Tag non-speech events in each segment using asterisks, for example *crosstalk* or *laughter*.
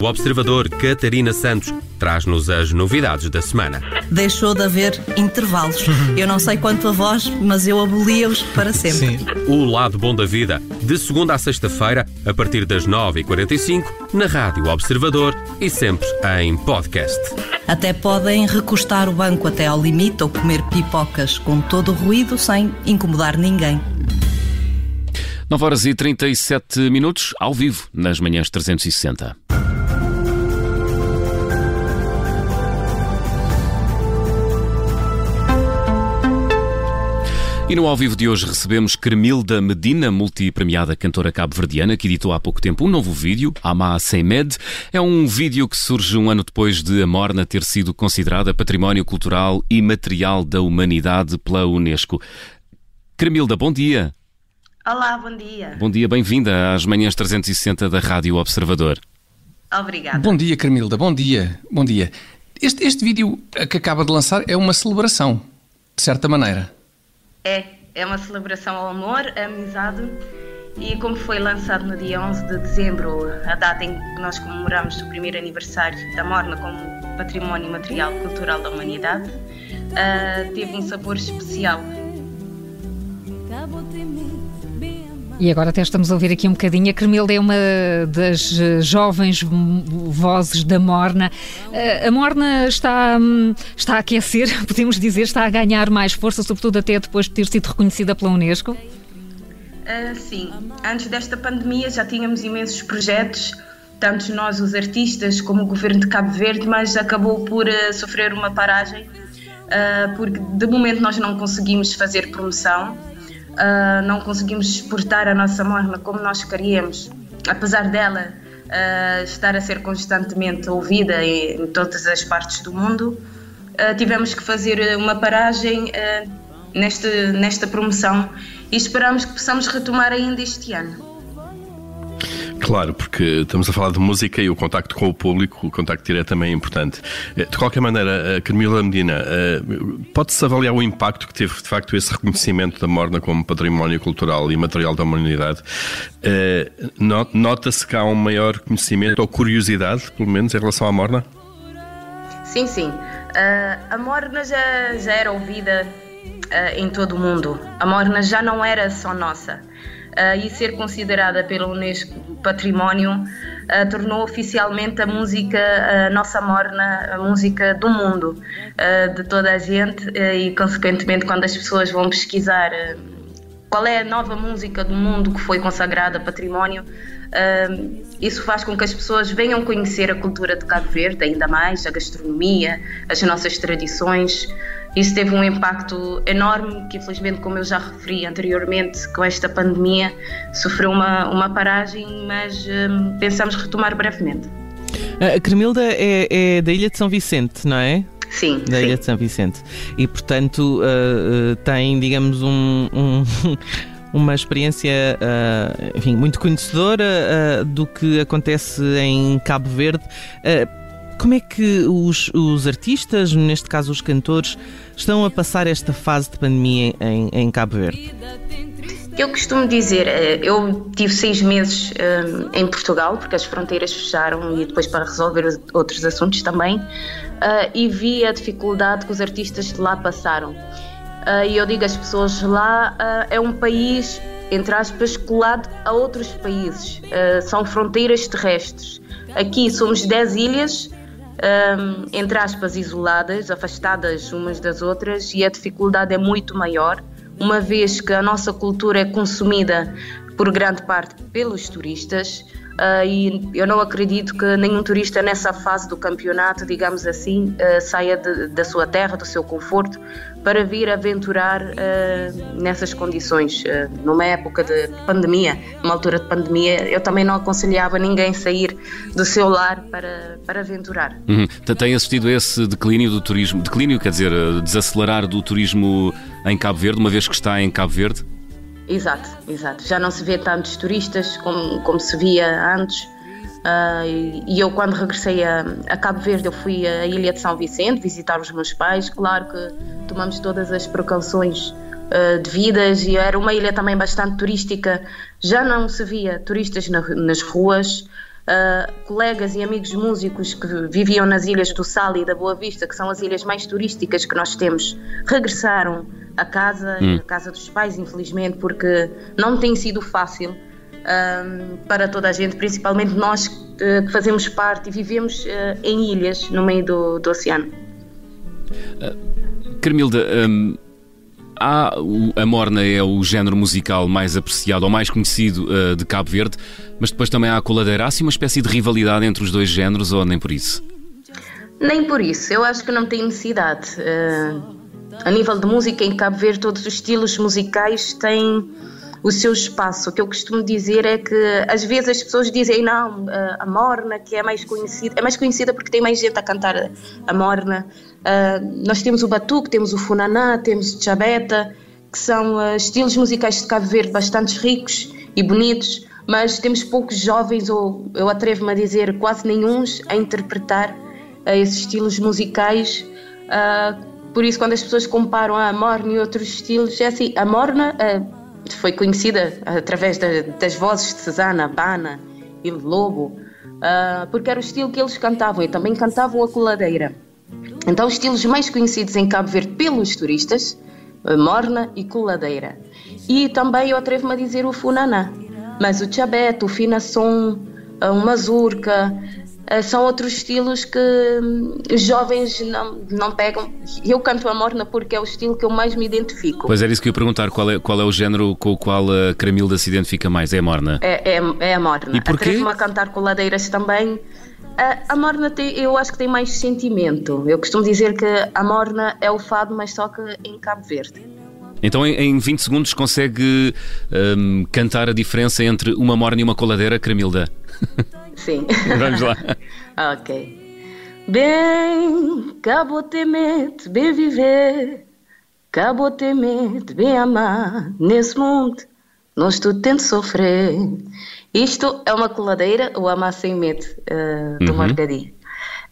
O observador Catarina Santos traz-nos as novidades da semana. Deixou de haver intervalos. Eu não sei quanto a vós, mas eu abolia-os para sempre. Sim. O Lado Bom da Vida, de segunda a sexta-feira, a partir das 9h45, na Rádio Observador e sempre em podcast. Até podem recostar o banco até ao limite ou comer pipocas com todo o ruído sem incomodar ninguém. 9 horas e 37 minutos, ao vivo, nas manhãs 360. E no ao vivo de hoje recebemos Cremilda Medina, multipremiada cantora cabo-verdiana, que editou há pouco tempo um novo vídeo, Ama Seymed. É um vídeo que surge um ano depois de a Morna ter sido considerada Património Cultural e Material da Humanidade pela Unesco. Cremilda, bom dia. Olá, bom dia. Bom dia, bem-vinda às manhãs 360 da Rádio Observador. Obrigada. Bom dia, Cremilda, bom dia, bom dia. Este, este vídeo que acaba de lançar é uma celebração, de certa maneira. É, é uma celebração ao amor, à amizade e como foi lançado no dia 11 de dezembro, a data em que nós comemoramos o primeiro aniversário da Morna como Património Material Cultural da Humanidade, uh, teve um sabor especial. E agora até estamos a ouvir aqui um bocadinho. A Cremilda é uma das eh, jovens vozes da Morna. Eh, a Morna está, hum, está a aquecer, *laughs* podemos dizer, está a ganhar mais força, sobretudo até depois de ter sido reconhecida pela Unesco? Uh, sim, antes desta pandemia já tínhamos imensos projetos, tanto nós, os artistas, como o governo de Cabo Verde, mas acabou por uh, sofrer uma paragem, uh, porque de momento nós não conseguimos fazer promoção uh, não conseguimos exportar a nossa morna como nós queríamos, apesar dela uh, estar a ser constantemente ouvida em, em todas as partes do mundo, uh, tivemos que fazer uma paragem nesta, nesta promoção e esperamos que possamos retomar ainda este ano. Claro, porque estamos a falar de música e o contacto com o público, o contacto direto também é importante. Eh, de qualquer maneira, eh, Carmila Medina, eh, pode-se avaliar o impacto que teve, de facto, esse reconhecimento da Morna como património cultural e material da humanidade? Nota-se que há um maior conhecimento ou curiosidade, pelo menos, em relação à Morna? Sim, sim. a Morna já, já era ouvida em todo o mundo. A Morna já não era só nossa uh, e ser considerada pela Unesco Património uh, tornou oficialmente a música a nossa morna, a música do mundo, uh, de toda a gente e consequentemente quando as pessoas vão pesquisar qual é a nova música do mundo que foi consagrada património, isso faz com que as pessoas venham conhecer a cultura de Cabo Verde ainda mais, a gastronomia, as nossas tradições. Isso teve um impacto enorme que, infelizmente, como eu já referi anteriormente, com esta pandemia, sofreu uma, uma paragem, mas um, pensamos retomar brevemente. A Cremilda é, é da Ilha de São Vicente, não é? Sim. Da sim. Ilha de São Vicente. E, portanto, uh, uh, tem, digamos, um, um *laughs* uma experiência, uh, enfim, muito conhecedora do que acontece em Cabo Verde. Como é que os, os artistas, neste caso os cantores, estão a passar esta fase de pandemia em, em Cabo Verde? Eu costumo dizer, eh, eu tive seis meses eh, em Portugal, porque as fronteiras fecharam e depois para resolver outros assuntos também, uh, e vi a dificuldade que os artistas lá passaram. E eu digo às pessoas lá, é um país, entre aspas, colado a outros países, são fronteiras terrestres. Aqui somos dez ilhas, um, entre aspas, isoladas, afastadas umas das outras, e a dificuldade é muito maior, uma vez que a nossa cultura é consumida por grande parte pelos turistas. Uh, e eu não acredito que nenhum turista nessa fase do campeonato, digamos assim, uh, saia de, da sua terra, do seu conforto, para vir aventurar uh, nessas condições. numa época de pandemia, numa altura de pandemia, eu também não aconselhava ninguém sair do seu lar para, para aventurar. Uhum. Tem assistido a esse declínio do turismo, declínio quer dizer, desacelerar do turismo em Cabo Verde, uma vez que está em Cabo Verde? Exato, exato. Já não se vê tantos turistas como, como se via antes. Uh, e eu, quando regressei a, a, Cabo Verde, eu fui à Ilha de São Vicente visitar os meus pais. Claro que tomamos todas as precauções uh, devidas e era uma ilha também bastante turística. Já não se via turistas na, nas ruas. Uh, colegas e amigos músicos que viviam nas ilhas do Sal e da Boa Vista, que são as ilhas mais turísticas que nós temos, regressaram a casa, hum. a casa dos pais, infelizmente, porque não tem sido fácil um, para toda a gente, principalmente nós uh, que fazemos parte e vivemos uh, em ilhas no meio do, do oceano. Carmilda, um há, a morna é o género musical mais apreciado ou mais conhecido uh, de Cabo Verde, mas depois também há a coladeira. Há assim uma espécie de rivalidade entre os dois géneros ou nem por isso? Nem por isso. Eu acho que não tem necessidade. Uh, a nível de música em Cabo Verde, todos os estilos musicais têm o seu espaço. O que eu costumo dizer é que às vezes as pessoas dizem não, a Morna que é mais conhecida, é mais conhecida porque tem mais gente a cantar a Morna. Uh, nós temos o batuque, temos o funaná, temos o chabeta, que são uh, estilos musicais de Cabo Verde bastante ricos e bonitos, mas temos poucos jovens, ou eu atrevo-me a dizer quase nenhums, a interpretar uh, esses estilos musicais. Por isso, quando as pessoas comparam a Morna e outros estilos, é assim, a Morna foi conhecida através da, das vozes de Susana, Bana e Lobo, porque era o estilo que eles cantavam e também cantavam a coladeira. Então, os estilos mais conhecidos em Cabo Verde pelos turistas, eh, morna e coladeira. E também eu atrevo-me a dizer o funaná. Mas o tchabete, o finassom, a mazurca, eh, são outros estilos que hum, os jovens não, não pegam. Eu canto a morna porque é o estilo que eu mais me identifico. Pois era isso que eu ia perguntar, qual é, qual é o género com o qual a Caramilda se identifica mais? É a morna? É, é, é a morna. E porquê? Atrevo-me a cantar coladeiras também a, a morna tem, eu acho que tem mais sentimento. Eu costumo dizer que a morna é o fado, mas só que em Cabo Verde. Então, em 20 segundos, consegue um, cantar a diferença entre uma morna e uma coladeira, Cramilda? *laughs* Sim. Vamos lá. *laughs* ok. Bem, cabo temente, bem viver, cabo temente, bem amar, nesse mundo, nós tudo tendo sofrer. Isto é uma coladeira ou a massa em medo uh, do uhum.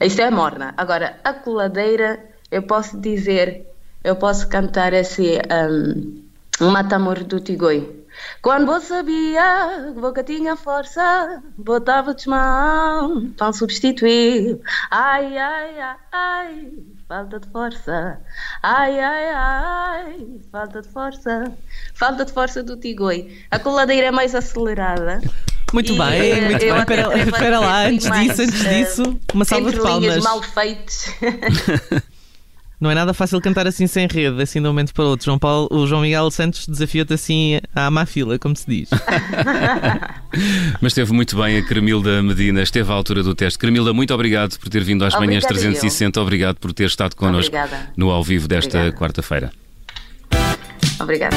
Isto é a morna. Agora, a coladeira, eu posso dizer, eu posso cantar assim, um, um Matamor do Tigoi. Quando você sabia que boca tinha força, botava-te mão para substituir. Ai, ai, ai, ai, falta de força. Ai, ai, ai, falta de força. Falta de força do Tigoi. A coladeira é mais acelerada. Muito e, bem, muito bem. Espera, espera lá, antes disso, antes disso, uma salva de palmas. mal feitos. *laughs* Não é nada fácil cantar assim sem rede, assim de um momento para o outro. João Paulo, o João Miguel Santos desafiou-te assim à má fila, como se diz. *laughs* Mas esteve muito bem a Cremilda Medina, esteve à altura do teste. Cremilda, muito obrigado por ter vindo às Obrigada manhãs 360. Eu. Obrigado por ter estado connosco Obrigada. no ao vivo desta quarta-feira. Obrigada.